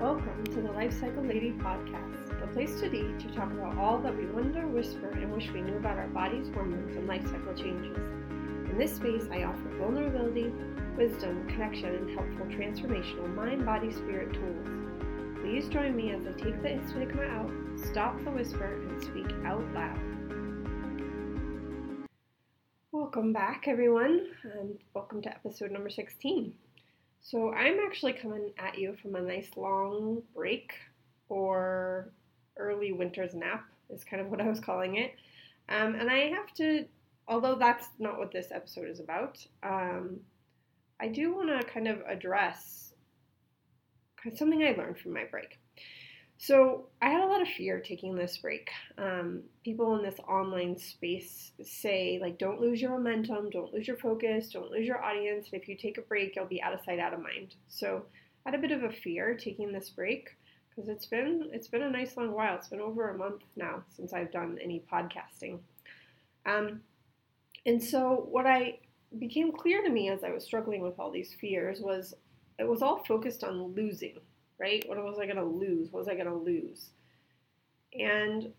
Welcome to the Life Cycle Lady podcast, the place to be to talk about all that we wonder, whisper, and wish we knew about our bodies, hormones, and life cycle changes. In this space, I offer vulnerability, wisdom, connection, and helpful transformational mind, body, spirit tools. Please join me as I take the stigma out, stop the whisper, and speak out loud. Welcome back, everyone, and welcome to episode number 16. So I'm actually coming at you from a nice long break or early winter's nap is kind of what I was calling it. Um, and I have to, although that's not what this episode is about, um, I do want to kind of address something I learned from my break. So I had a lot of fear taking this break. Um, people in this online space say like, don't lose your momentum, don't lose your focus, don't lose your audience. And if you take a break, you'll be out of sight, out of mind. So I had a bit of a fear taking this break because it's been it's been a nice long while. It's been over a month now since I've done any podcasting. Um, and so what I became clear to me as I was struggling with all these fears was it was all focused on losing right? What was I going to lose? What was I going to lose? And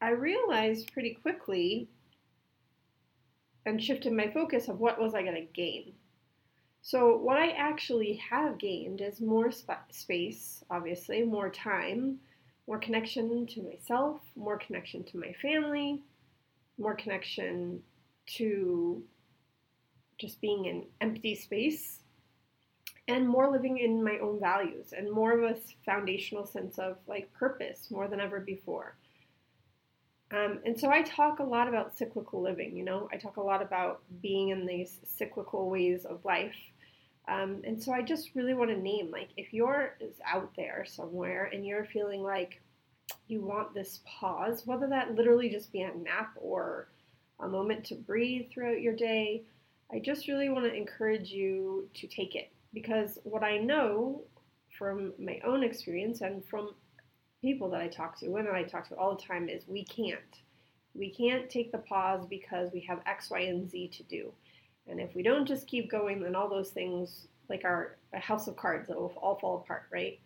I realized pretty quickly and shifted my focus of what was I going to gain. So, what I actually have gained is more sp- space, obviously, more time, more connection to myself, more connection to my family, more connection to just being in empty space and more living in my own values and more of a foundational sense of like purpose more than ever before. Um, and so I talk a lot about cyclical living, you know, I talk a lot about being in these cyclical ways of life. Um, and so I just really want to name like if you're is out there somewhere and you're feeling like you want this pause, whether that literally just be a nap or a moment to breathe throughout your day, I just really want to encourage you to take it because what I know from my own experience and from people that I talk to, women I talk to all the time, is we can't. We can't take the pause because we have X, Y, and Z to do. And if we don't just keep going, then all those things, like our house of cards, will all fall apart, right?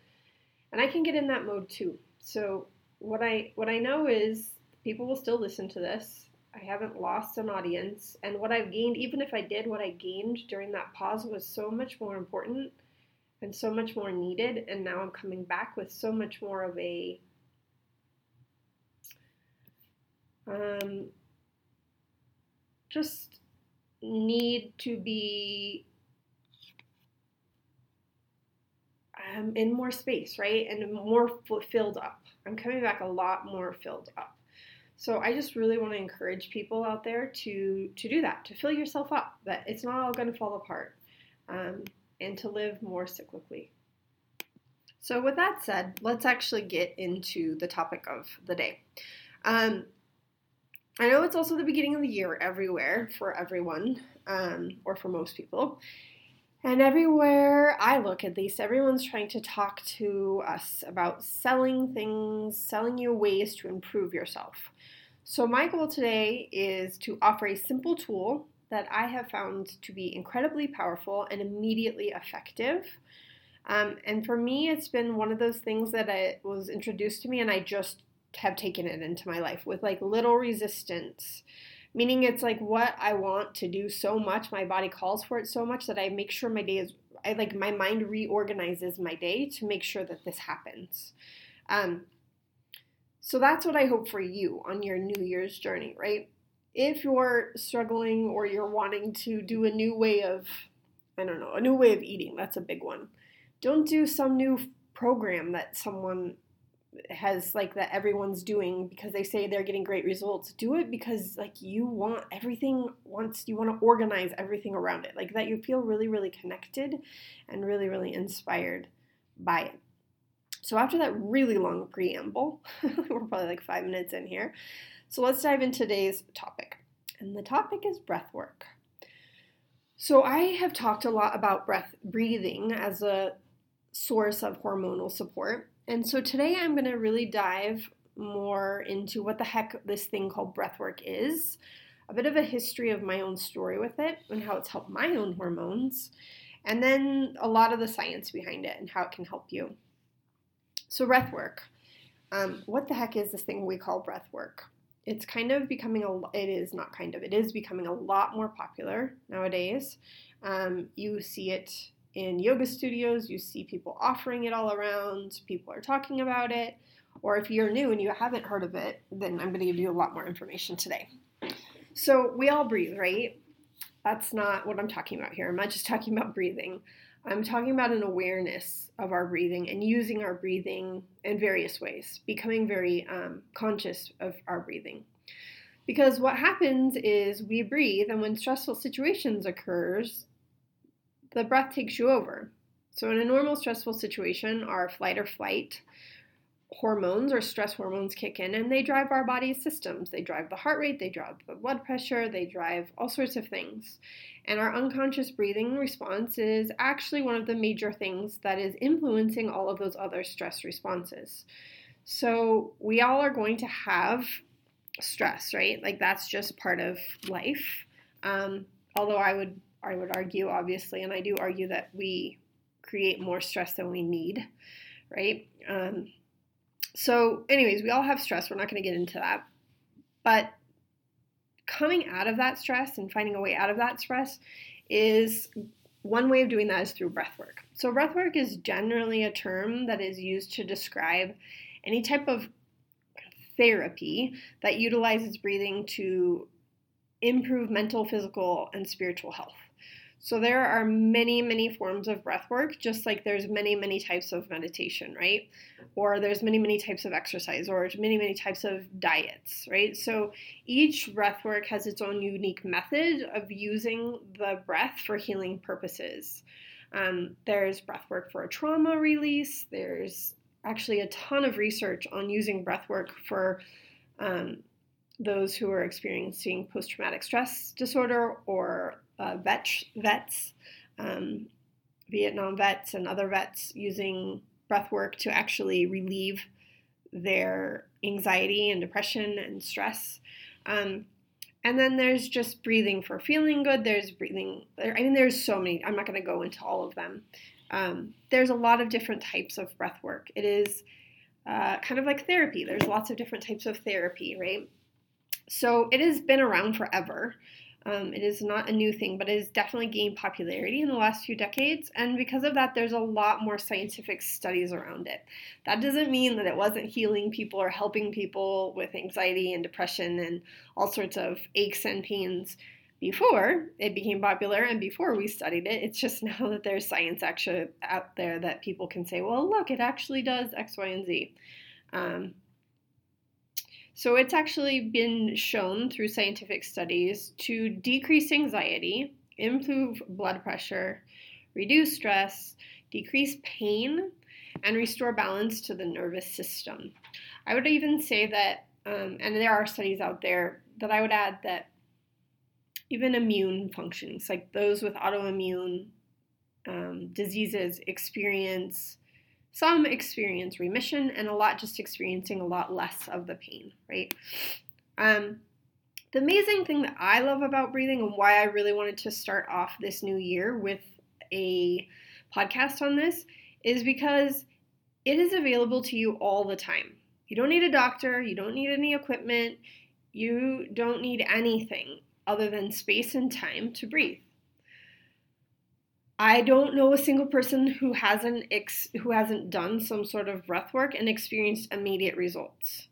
And I can get in that mode too. So what I what I know is people will still listen to this. I haven't lost an audience. And what I've gained, even if I did, what I gained during that pause was so much more important and so much more needed. And now I'm coming back with so much more of a um, just need to be um, in more space, right? And more filled up. I'm coming back a lot more filled up. So I just really want to encourage people out there to to do that, to fill yourself up. That it's not all going to fall apart, um, and to live more cyclically. So with that said, let's actually get into the topic of the day. Um, I know it's also the beginning of the year everywhere for everyone, um, or for most people. And everywhere I look, at least, everyone's trying to talk to us about selling things, selling you ways to improve yourself. So, my goal today is to offer a simple tool that I have found to be incredibly powerful and immediately effective. Um, and for me, it's been one of those things that I, was introduced to me, and I just have taken it into my life with like little resistance meaning it's like what I want to do so much, my body calls for it so much that I make sure my day is, I like my mind reorganizes my day to make sure that this happens. Um, so that's what I hope for you on your New Year's journey, right? If you're struggling or you're wanting to do a new way of, I don't know, a new way of eating, that's a big one. Don't do some new program that someone has like that everyone's doing because they say they're getting great results do it because like you want everything once you want to organize everything around it like that you feel really really connected and really really inspired by it so after that really long preamble we're probably like five minutes in here. So let's dive into today's topic. And the topic is breath work. So i have talked a lot about breath breathing as a source of hormonal support. And so today I'm going to really dive more into what the heck this thing called breathwork is, a bit of a history of my own story with it and how it's helped my own hormones, and then a lot of the science behind it and how it can help you. So, breath work. Um, what the heck is this thing we call breath work? It's kind of becoming a. It is not kind of. It is becoming a lot more popular nowadays. Um, you see it in yoga studios. You see people offering it all around. People are talking about it. Or if you're new and you haven't heard of it, then I'm going to give you a lot more information today. So we all breathe, right? That's not what I'm talking about here. I'm not just talking about breathing. I'm talking about an awareness of our breathing and using our breathing in various ways, becoming very um, conscious of our breathing. Because what happens is we breathe, and when stressful situations occurs, the breath takes you over. So in a normal stressful situation, our flight or flight hormones or stress hormones kick in and they drive our body's systems. They drive the heart rate, they drive the blood pressure, they drive all sorts of things. And our unconscious breathing response is actually one of the major things that is influencing all of those other stress responses. So we all are going to have stress, right? Like that's just part of life. Um, although I would I would argue, obviously, and I do argue that we create more stress than we need, right? Um, so, anyways, we all have stress. We're not going to get into that. But coming out of that stress and finding a way out of that stress is one way of doing that is through breath work. So, breath work is generally a term that is used to describe any type of therapy that utilizes breathing to improve mental, physical, and spiritual health. So there are many, many forms of breath work, just like there's many, many types of meditation, right? Or there's many, many types of exercise, or many, many types of diets, right? So each breath work has its own unique method of using the breath for healing purposes. Um, there's breath work for trauma release. There's actually a ton of research on using breath work for um, those who are experiencing post traumatic stress disorder or uh, vet, vets, um, Vietnam vets, and other vets using breath work to actually relieve their anxiety and depression and stress. Um, and then there's just breathing for feeling good. There's breathing, I mean, there's so many. I'm not going to go into all of them. Um, there's a lot of different types of breath work. It is uh, kind of like therapy. There's lots of different types of therapy, right? So it has been around forever. Um, it is not a new thing, but it has definitely gained popularity in the last few decades. And because of that, there's a lot more scientific studies around it. That doesn't mean that it wasn't healing people or helping people with anxiety and depression and all sorts of aches and pains before it became popular and before we studied it. It's just now that there's science actually out there that people can say, well, look, it actually does X, Y, and Z. Um, so it's actually been shown through scientific studies to decrease anxiety, improve blood pressure, reduce stress, decrease pain, and restore balance to the nervous system. I would even say that, um, and there are studies out there that I would add that even immune functions, like those with autoimmune um, diseases, experience some experience remission, and a lot just experiencing a lot less of the pain, right? Um, the amazing thing that I love about breathing and why I really wanted to start off this new year with a podcast on this is because it is available to you all the time. You don't need a doctor, you don't need any equipment, you don't need anything other than space and time to breathe. I don't know a single person who hasn't ex- who hasn't done some sort of breath work and experienced immediate results.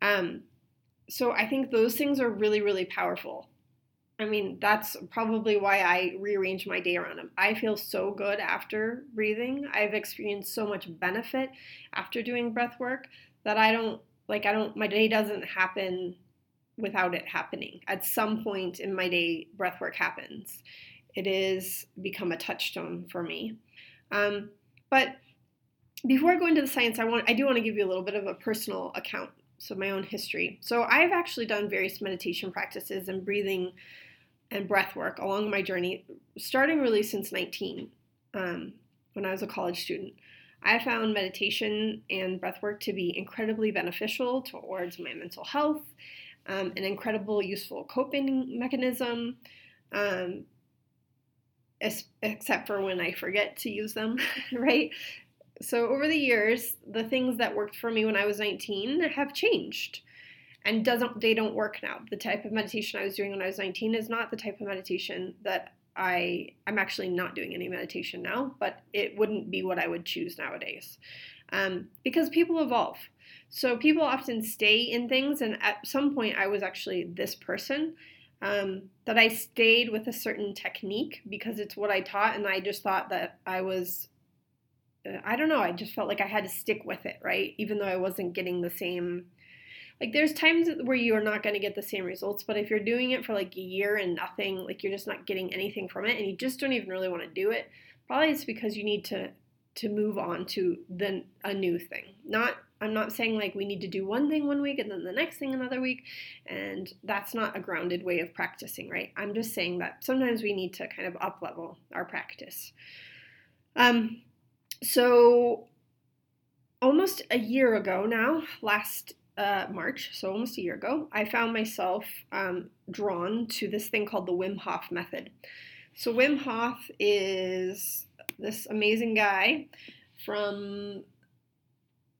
Um, so I think those things are really really powerful. I mean, that's probably why I rearrange my day around them. I feel so good after breathing. I've experienced so much benefit after doing breath work that I don't like I don't my day doesn't happen without it happening. At some point in my day breath work happens it is become a touchstone for me. Um, but before I go into the science, I want I do want to give you a little bit of a personal account, so my own history. So I've actually done various meditation practices and breathing and breath work along my journey, starting really since 19, um, when I was a college student. I found meditation and breath work to be incredibly beneficial towards my mental health, um, an incredible useful coping mechanism, um, except for when I forget to use them, right? So over the years, the things that worked for me when I was 19 have changed and doesn't they don't work now. The type of meditation I was doing when I was 19 is not the type of meditation that I I'm actually not doing any meditation now, but it wouldn't be what I would choose nowadays. Um, because people evolve. So people often stay in things, and at some point, I was actually this person um, that I stayed with a certain technique because it's what I taught, and I just thought that I was. Uh, I don't know. I just felt like I had to stick with it, right? Even though I wasn't getting the same like there's times where you are not going to get the same results but if you're doing it for like a year and nothing like you're just not getting anything from it and you just don't even really want to do it probably it's because you need to to move on to then a new thing not i'm not saying like we need to do one thing one week and then the next thing another week and that's not a grounded way of practicing right i'm just saying that sometimes we need to kind of up level our practice um so almost a year ago now last uh, March, so almost a year ago, I found myself um, drawn to this thing called the Wim Hof method. So, Wim Hof is this amazing guy from,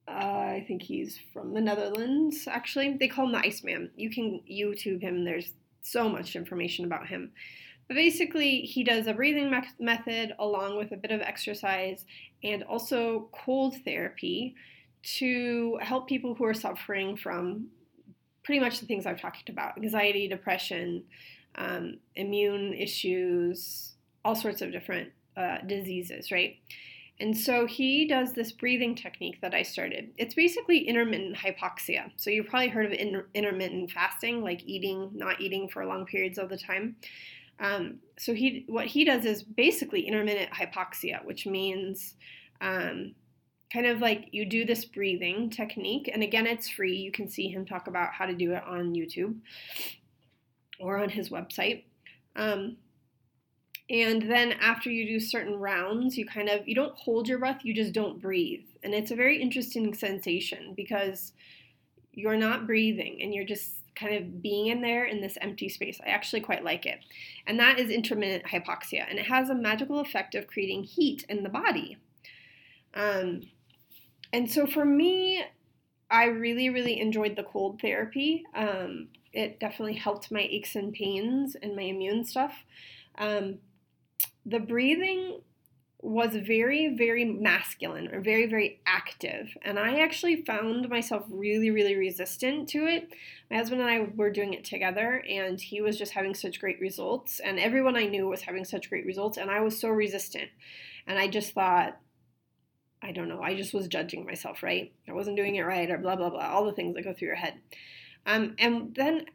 uh, I think he's from the Netherlands, actually. They call him the Iceman. You can YouTube him, there's so much information about him. But basically, he does a breathing me- method along with a bit of exercise and also cold therapy to help people who are suffering from pretty much the things I've talked about anxiety, depression, um, immune issues, all sorts of different uh, diseases, right? And so he does this breathing technique that I started. It's basically intermittent hypoxia. So you've probably heard of inter- intermittent fasting, like eating, not eating for long periods of the time. Um, so he, what he does is basically intermittent hypoxia, which means um, kind of like you do this breathing technique. And again, it's free. You can see him talk about how to do it on YouTube or on his website. Um, and then after you do certain rounds, you kind of you don't hold your breath, you just don't breathe. And it's a very interesting sensation because you're not breathing and you're just kind of being in there in this empty space. I actually quite like it. And that is intermittent hypoxia and it has a magical effect of creating heat in the body. Um, and so for me, I really, really enjoyed the cold therapy. Um, it definitely helped my aches and pains and my immune stuff. Um, the breathing was very, very masculine or very, very active. And I actually found myself really, really resistant to it. My husband and I were doing it together, and he was just having such great results. And everyone I knew was having such great results, and I was so resistant. And I just thought, I don't know. I just was judging myself, right? I wasn't doing it right, or blah, blah, blah, all the things that go through your head. Um, and then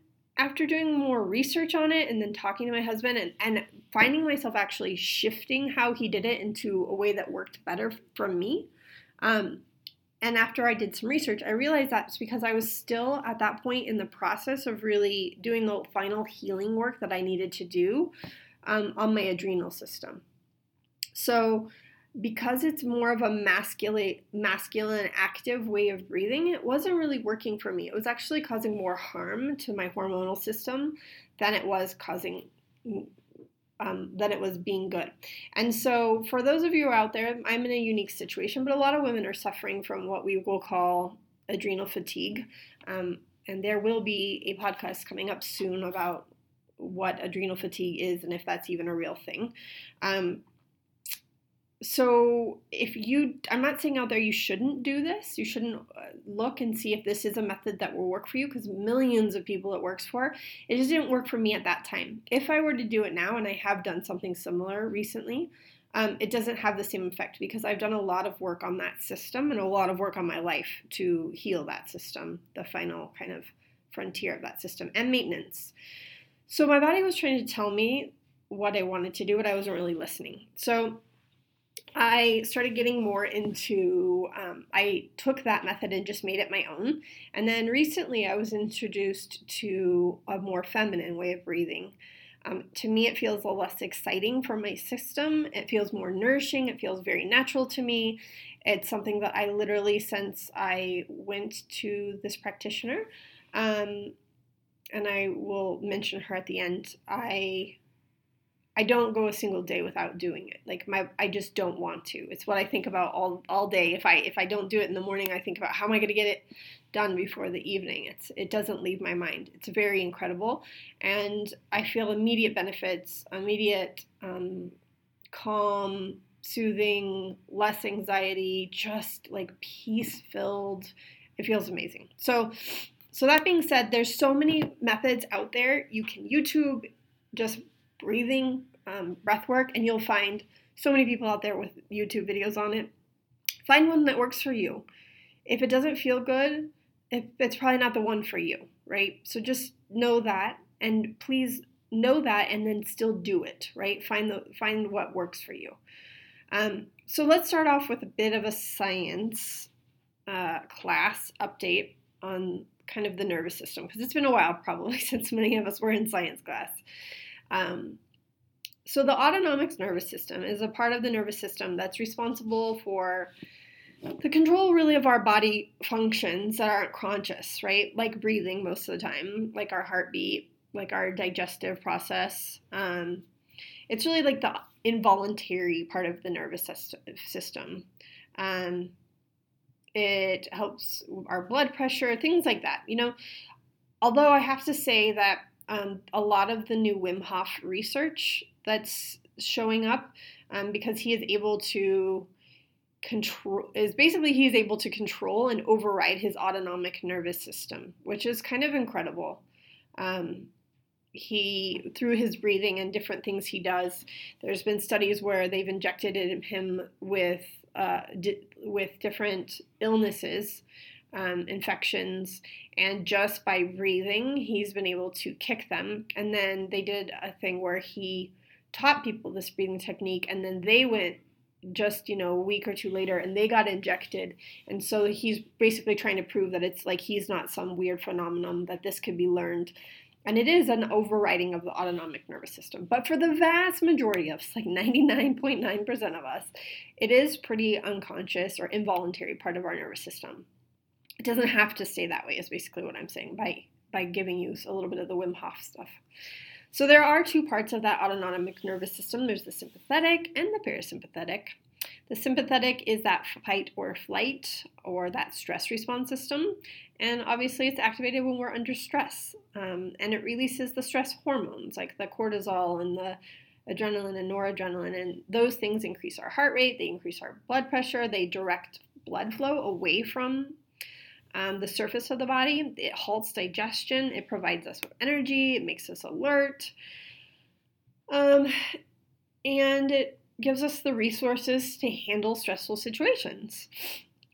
after doing more research on it and then talking to my husband and, and finding myself actually shifting how he did it into a way that worked better for me. Um, and after I did some research, I realized that's because I was still at that point in the process of really doing the final healing work that I needed to do um, on my adrenal system. So, because it's more of a masculine masculine active way of breathing it wasn't really working for me. It was actually causing more harm to my hormonal system than it was causing um, than it was being good. And so for those of you out there i'm in a unique situation but a lot of women are suffering from what we will call adrenal fatigue um, and there will be a podcast coming up soon about what adrenal fatigue is and if that's even a real thing. Um, so if you i'm not saying out there you shouldn't do this. You shouldn't uh, look and see if this is a method that will work for you because millions of people it works for. It just didn't work for me at that time. If i were to do it now and i have done something similar recently um, it doesn't have the same effect because i've done a lot of work on that system and a lot of work on my life to heal that system the final kind of frontier of that system and maintenance. So my body was trying to tell me what i wanted to do but i wasn't really listening. So I started getting more into, um, I took that method and just made it my own. And then recently I was introduced to a more feminine way of breathing. Um, to me, it feels less exciting for my system. It feels more nourishing. It feels very natural to me. It's something that I literally, since I went to this practitioner, um, and I will mention her at the end, I I don't go a single day without doing it. Like my I just don't want to. It's what I think about all all day. If I if I don't do it in the morning, I think about how am I going to get it done before the evening. It's it doesn't leave my mind. It's very incredible, and I feel immediate benefits, immediate um, calm, soothing, less anxiety, just like peace filled. It feels amazing. So so that being said, there's so many methods out there. You can YouTube just breathing, um, breath work, and you'll find so many people out there with YouTube videos on it. Find one that works for you. If it doesn't feel good, it's probably not the one for you, right? So just know that, and please know that, and then still do it, right? Find the find what works for you. Um, so let's start off with a bit of a science uh, class update on kind of the nervous system because it's been a while probably since many of us were in science class. Um, so, the autonomic nervous system is a part of the nervous system that's responsible for the control really of our body functions that aren't conscious, right? Like breathing most of the time, like our heartbeat, like our digestive process. Um, it's really like the involuntary part of the nervous system. Um, it helps our blood pressure, things like that. You know, although I have to say that um, a lot of the new Wim Hof research that's showing up um, because he is able to control is basically he's able to control and override his autonomic nervous system, which is kind of incredible. Um, he through his breathing and different things he does. There's been studies where they've injected him with uh, di- with different illnesses um, infections, and just by breathing, he's been able to kick them. And then they did a thing where he taught people this breathing technique, and then they went just you know a week or two later and they got injected. And so he's basically trying to prove that it's like he's not some weird phenomenon that this could be learned. And it is an overriding of the autonomic nervous system. But for the vast majority of us like 99.9% of us it is pretty unconscious or involuntary part of our nervous system it doesn't have to stay that way is basically what i'm saying by by giving you a little bit of the wim hof stuff. So there are two parts of that autonomic nervous system. There's the sympathetic and the parasympathetic. The sympathetic is that fight or flight or that stress response system. And obviously it's activated when we're under stress. Um, and it releases the stress hormones like the cortisol and the adrenaline and noradrenaline. And those things increase our heart rate they increase our blood pressure they direct blood flow away from um, the surface of the body. It halts digestion. It provides us with energy. It makes us alert. Um, and it gives us the resources to handle stressful situations.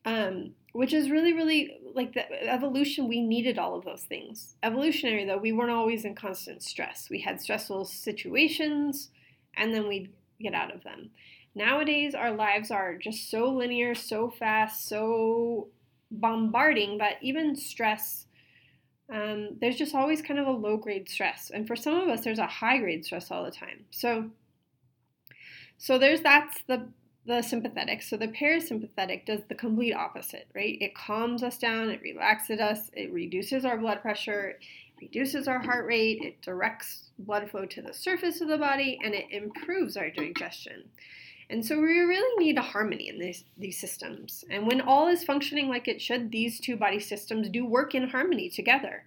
Um, which is really, really like the evolution, we needed all of those things. Evolutionary, though, we weren't always in constant stress. We had stressful situations and then we'd get out of them. Nowadays, our lives are just so linear, so fast, so bombarding but even stress um, there's just always kind of a low grade stress. And for some of us there's a high grade stress all the time. So so there's that's the the sympathetic. So the parasympathetic does the complete opposite right? It calms us down it relaxes us it reduces our blood pressure it reduces our heart rate it directs blood flow to the surface of the body and it improves our digestion and so we really need a harmony in these, these systems. And when all is functioning like it should, these two body systems do work in harmony together.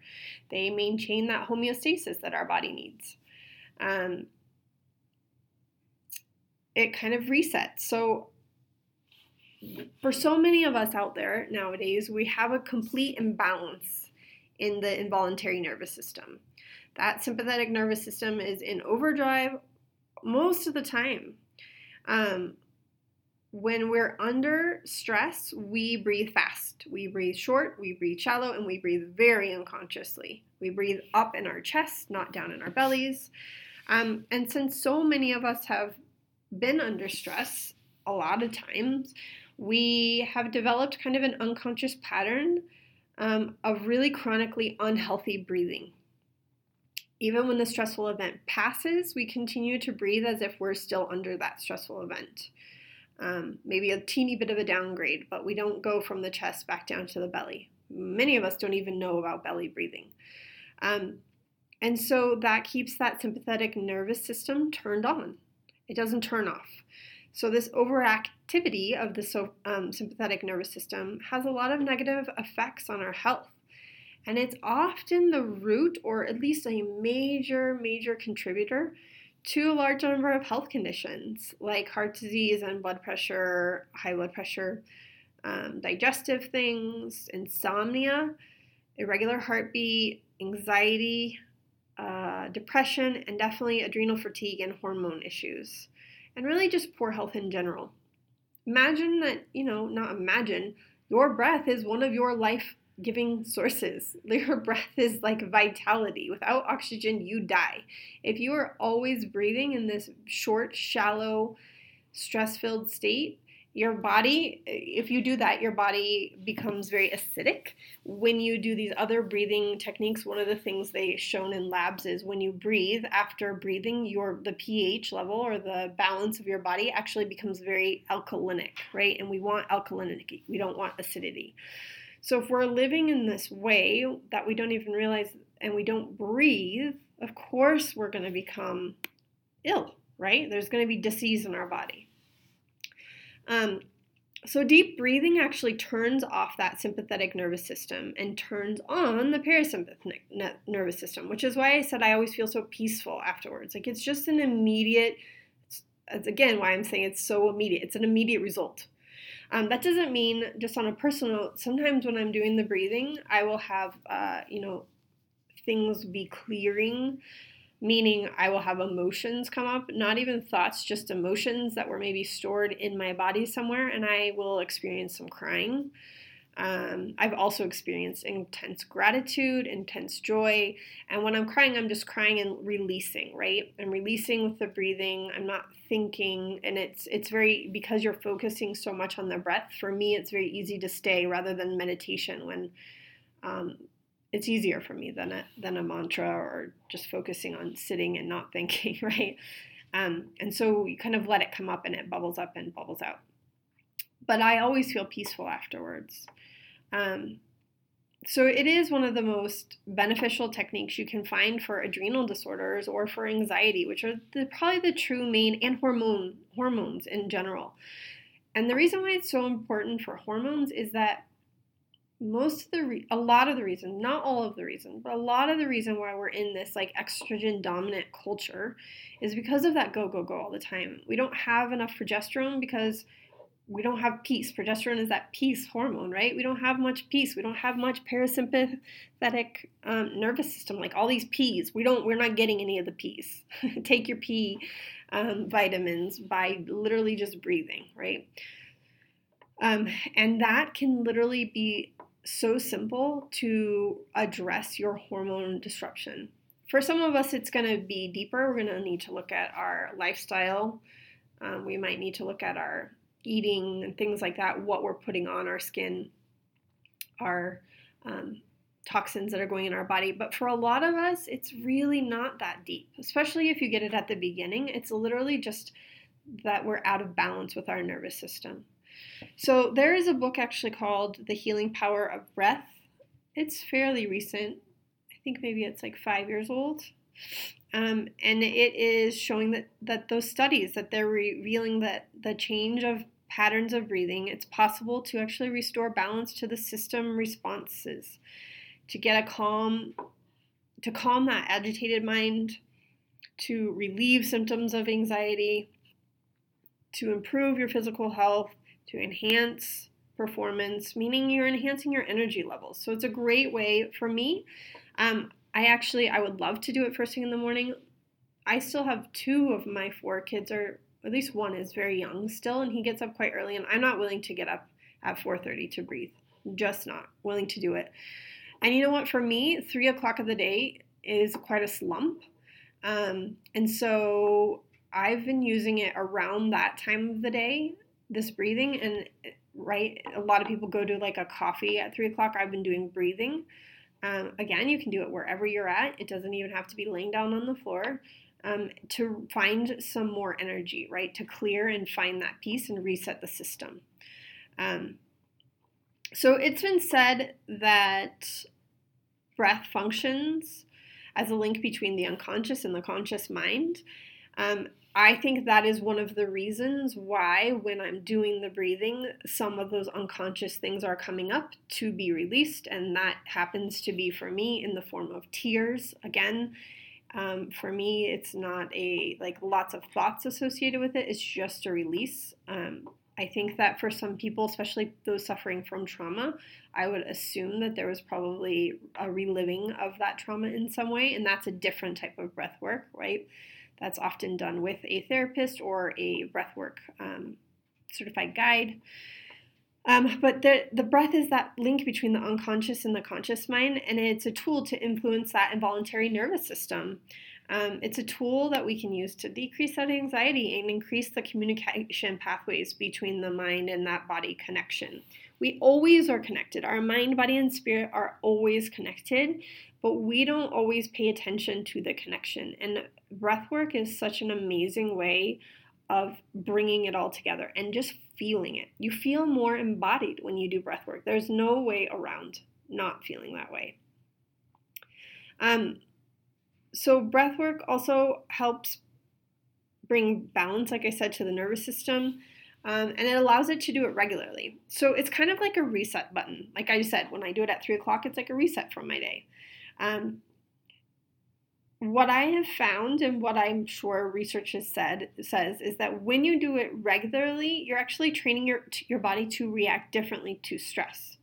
They maintain that homeostasis that our body needs. Um, it kind of resets. So, for so many of us out there nowadays, we have a complete imbalance in the involuntary nervous system. That sympathetic nervous system is in overdrive most of the time. Um, when we're under stress, we breathe fast. We breathe short, we breathe shallow, and we breathe very unconsciously. We breathe up in our chest, not down in our bellies. Um, and since so many of us have been under stress a lot of times, we have developed kind of an unconscious pattern um, of really chronically unhealthy breathing. Even when the stressful event passes, we continue to breathe as if we're still under that stressful event. Um, maybe a teeny bit of a downgrade, but we don't go from the chest back down to the belly. Many of us don't even know about belly breathing. Um, And so that keeps that sympathetic nervous system turned on. It doesn't turn off. So, this overactivity of the so, um, sympathetic nervous system has a lot of negative effects on our health. And it's often the root, or at least a major, major contributor to a large number of health conditions like heart disease and blood pressure, high blood pressure, um, digestive things, insomnia, irregular heartbeat, anxiety, uh, depression, and definitely adrenal fatigue and hormone issues, and really just poor health in general. Imagine that, you know, not imagine, your breath is one of your life giving sources. Your breath is like vitality. Without oxygen, you die. If you are always breathing in this short, shallow, stress filled state, your body, if you do that, your body becomes very acidic. When you do these other breathing techniques, one of the things they shown in labs is when you breathe, after breathing, your the pH level or the balance of your body actually becomes very alkalinic, right? And we want alkalinity. We don't want acidity. So if we're living in this way that we don't even realize and we don't breathe, of course we're going to become ill, right? There's going to be disease in our body. Um, so, deep breathing actually turns off that sympathetic nervous system and turns on the parasympathetic nervous system, which is why I said I always feel so peaceful afterwards. Like, it's just an immediate, it's again why I'm saying it's so immediate. It's an immediate result. Um, that doesn't mean just on a personal note, sometimes when I'm doing the breathing, I will have, uh, you know, things be clearing meaning I will have emotions come up, not even thoughts, just emotions that were maybe stored in my body somewhere, and I will experience some crying. Um, I've also experienced intense gratitude, intense joy, and when I'm crying, I'm just crying and releasing. Right, I'm releasing with the breathing. I'm not thinking, and it's it's very because you're focusing so much on the breath. For me, it's very easy to stay rather than meditation when um, it's easier for me than a than a mantra or just focusing on sitting and not thinking, right? Um, and so you kind of let it come up and it bubbles up and bubbles out. But I always feel peaceful afterwards. Um, so it is one of the most beneficial techniques you can find for adrenal disorders or for anxiety, which are the, probably the true main and hormone hormones in general. And the reason why it's so important for hormones is that most of the re- a lot of the reason not all of the reason but a lot of the reason why we're in this like estrogen dominant culture is because of that go go go all the time we don't have enough progesterone because we don't have peace progesterone is that peace hormone right we don't have much peace we don't have much parasympathetic um, nervous system like all these p's we don't we're not getting any of the p's take your p um, vitamins by literally just breathing right um, and that can literally be so simple to address your hormone disruption. For some of us, it's going to be deeper. We're going to need to look at our lifestyle. Um, we might need to look at our eating and things like that, what we're putting on our skin, our um, toxins that are going in our body. But for a lot of us, it's really not that deep, especially if you get it at the beginning. It's literally just that we're out of balance with our nervous system. So there is a book actually called The Healing Power of Breath. It's fairly recent. I think maybe it's like five years old. Um, and it is showing that, that those studies that they're revealing that the change of patterns of breathing, it's possible to actually restore balance to the system responses, to get a calm, to calm that agitated mind, to relieve symptoms of anxiety, to improve your physical health, to enhance performance, meaning you're enhancing your energy levels. So it's a great way for me. Um, I actually I would love to do it first thing in the morning. I still have two of my four kids are at least one is very young still and he gets up quite early and I'm not willing to get up at 4:30 to breathe. just not willing to do it. And you know what? For me, three o'clock of the day is quite a slump. Um, and so I've been using it around that time of the day this breathing and right a lot of people go to like a coffee at three o'clock i've been doing breathing um, again you can do it wherever you're at it doesn't even have to be laying down on the floor um, to find some more energy right to clear and find that peace and reset the system um, so it's been said that breath functions as a link between the unconscious and the conscious mind. Um, I think that is one of the reasons why, when I'm doing the breathing, some of those unconscious things are coming up to be released, and that happens to be for me in the form of tears. Again, um, for me, it's not a like lots of thoughts associated with it, it's just a release. Um, I think that for some people, especially those suffering from trauma, I would assume that there was probably a reliving of that trauma in some way, and that's a different type of breath work, right? That's often done with a therapist or a breathwork um, certified guide. Um, but the, the breath is that link between the unconscious and the conscious mind, and it's a tool to influence that involuntary nervous system. Um, it's a tool that we can use to decrease that anxiety and increase the communication pathways between the mind and that body connection. We always are connected. Our mind, body, and spirit are always connected, but we don't always pay attention to the connection. And breath work is such an amazing way of bringing it all together and just feeling it. You feel more embodied when you do breath work. There's no way around not feeling that way. Um, so breath work also helps bring balance, like I said, to the nervous system. Um, and it allows it to do it regularly. So it's kind of like a reset button. Like I said, when I do it at three o'clock, it's like a reset from my day. Um, what I have found, and what I'm sure research has said says, is that when you do it regularly, you're actually training your your body to react differently to stress.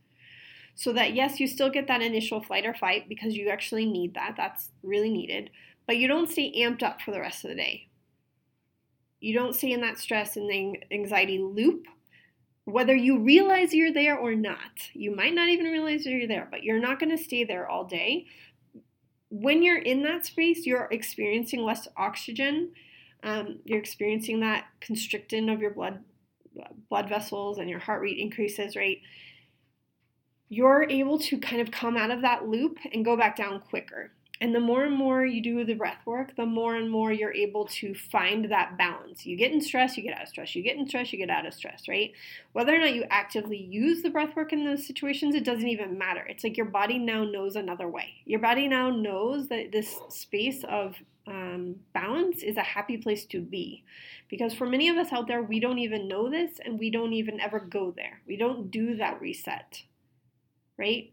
So that yes, you still get that initial flight or fight because you actually need that. That's really needed. But you don't stay amped up for the rest of the day. You don't stay in that stress and anxiety loop, whether you realize you're there or not. You might not even realize you're there, but you're not going to stay there all day. When you're in that space, you're experiencing less oxygen. Um, you're experiencing that constricting of your blood blood vessels and your heart rate increases, right? you're able to kind of come out of that loop and go back down quicker. And the more and more you do the breath work, the more and more you're able to find that balance. You get in stress, you get out of stress. You get in stress, you get out of stress, right? Whether or not you actively use the breath work in those situations, it doesn't even matter. It's like your body now knows another way. Your body now knows that this space of um, balance is a happy place to be. Because for many of us out there, we don't even know this and we don't even ever go there. We don't do that reset right?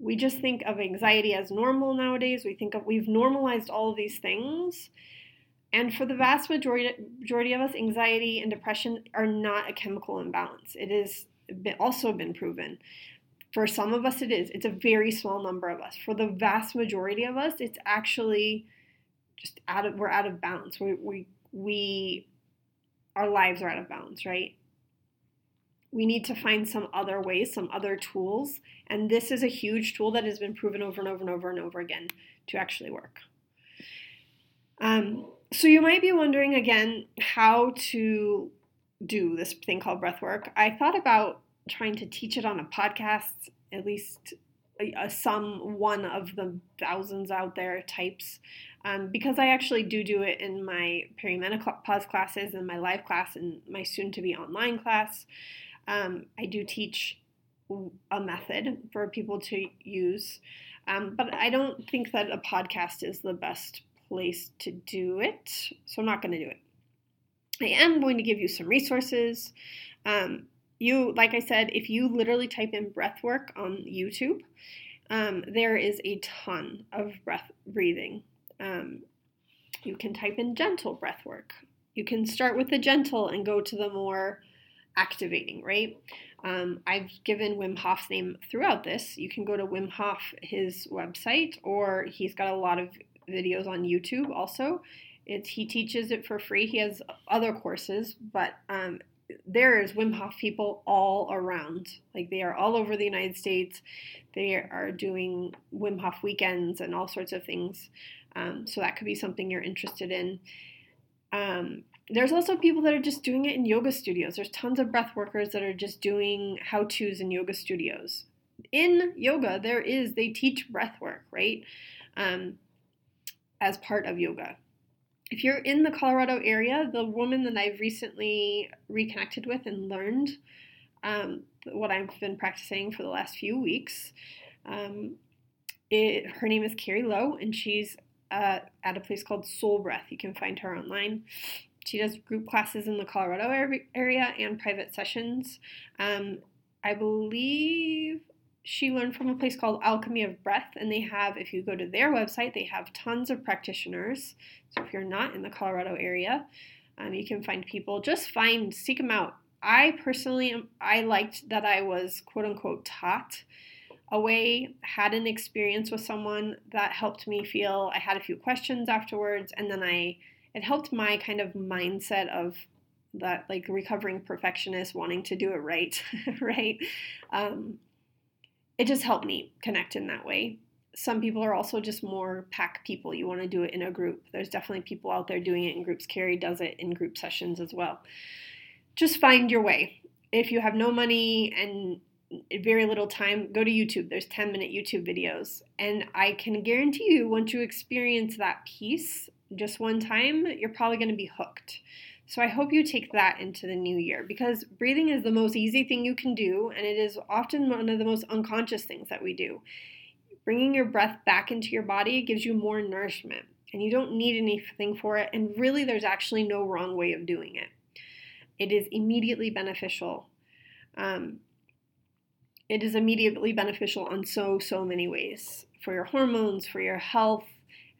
We just think of anxiety as normal nowadays. We think of we've normalized all of these things. And for the vast majority, majority of us, anxiety and depression are not a chemical imbalance. It has also been proven. For some of us, it is. It's a very small number of us. For the vast majority of us, it's actually just out of we're out of balance. We we we our lives are out of balance, right? We need to find some other ways, some other tools. And this is a huge tool that has been proven over and over and over and over again to actually work. Um, so you might be wondering again how to do this thing called breath work. I thought about trying to teach it on a podcast, at least a, some one of the thousands out there types, um, because I actually do do it in my perimenopause classes and my live class and my soon to be online class. Um, I do teach a method for people to use, um, but I don't think that a podcast is the best place to do it, so I'm not going to do it. I am going to give you some resources. Um, you, like I said, if you literally type in breath work on YouTube, um, there is a ton of breath breathing. Um, you can type in gentle breath work. You can start with the gentle and go to the more activating, right? Um, I've given Wim Hof's name throughout this. You can go to Wim Hof, his website, or he's got a lot of videos on YouTube also. It's, he teaches it for free. He has other courses, but um, there is Wim Hof people all around. Like they are all over the United States. They are doing Wim Hof weekends and all sorts of things. Um, so that could be something you're interested in. Um, there's also people that are just doing it in yoga studios. There's tons of breath workers that are just doing how to's in yoga studios. In yoga, there is, they teach breath work, right? Um, as part of yoga. If you're in the Colorado area, the woman that I've recently reconnected with and learned um, what I've been practicing for the last few weeks, um, it, her name is Carrie Lowe, and she's uh, at a place called Soul Breath. You can find her online. She does group classes in the Colorado area and private sessions. Um, I believe she learned from a place called Alchemy of Breath, and they have, if you go to their website, they have tons of practitioners. So if you're not in the Colorado area, um, you can find people. Just find, seek them out. I personally, I liked that I was quote unquote taught away, had an experience with someone that helped me feel. I had a few questions afterwards, and then I, it helped my kind of mindset of that like recovering perfectionist wanting to do it right, right? Um, it just helped me connect in that way. Some people are also just more pack people. You want to do it in a group. There's definitely people out there doing it in groups. Carrie does it in group sessions as well. Just find your way. If you have no money and very little time, go to YouTube. There's 10 minute YouTube videos. And I can guarantee you, once you experience that piece just one time, you're probably going to be hooked. So I hope you take that into the new year because breathing is the most easy thing you can do, and it is often one of the most unconscious things that we do. Bringing your breath back into your body gives you more nourishment, and you don't need anything for it, and really, there's actually no wrong way of doing it. It is immediately beneficial. Um, it is immediately beneficial on so, so many ways for your hormones, for your health,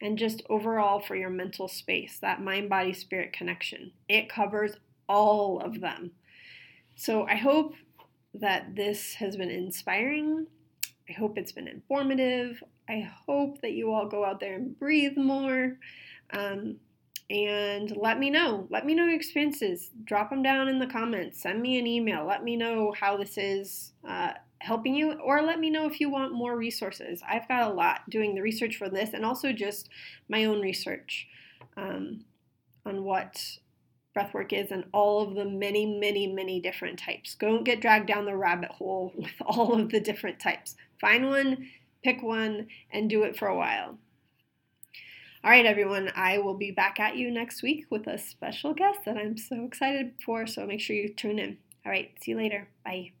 and just overall for your mental space, that mind body spirit connection. It covers all of them. So I hope that this has been inspiring. I hope it's been informative. I hope that you all go out there and breathe more. Um, and let me know. Let me know your experiences. Drop them down in the comments. Send me an email. Let me know how this is uh, helping you, or let me know if you want more resources. I've got a lot doing the research for this and also just my own research um, on what breathwork is and all of the many, many, many different types. Don't get dragged down the rabbit hole with all of the different types. Find one, pick one, and do it for a while. All right, everyone, I will be back at you next week with a special guest that I'm so excited for, so make sure you tune in. All right, see you later. Bye.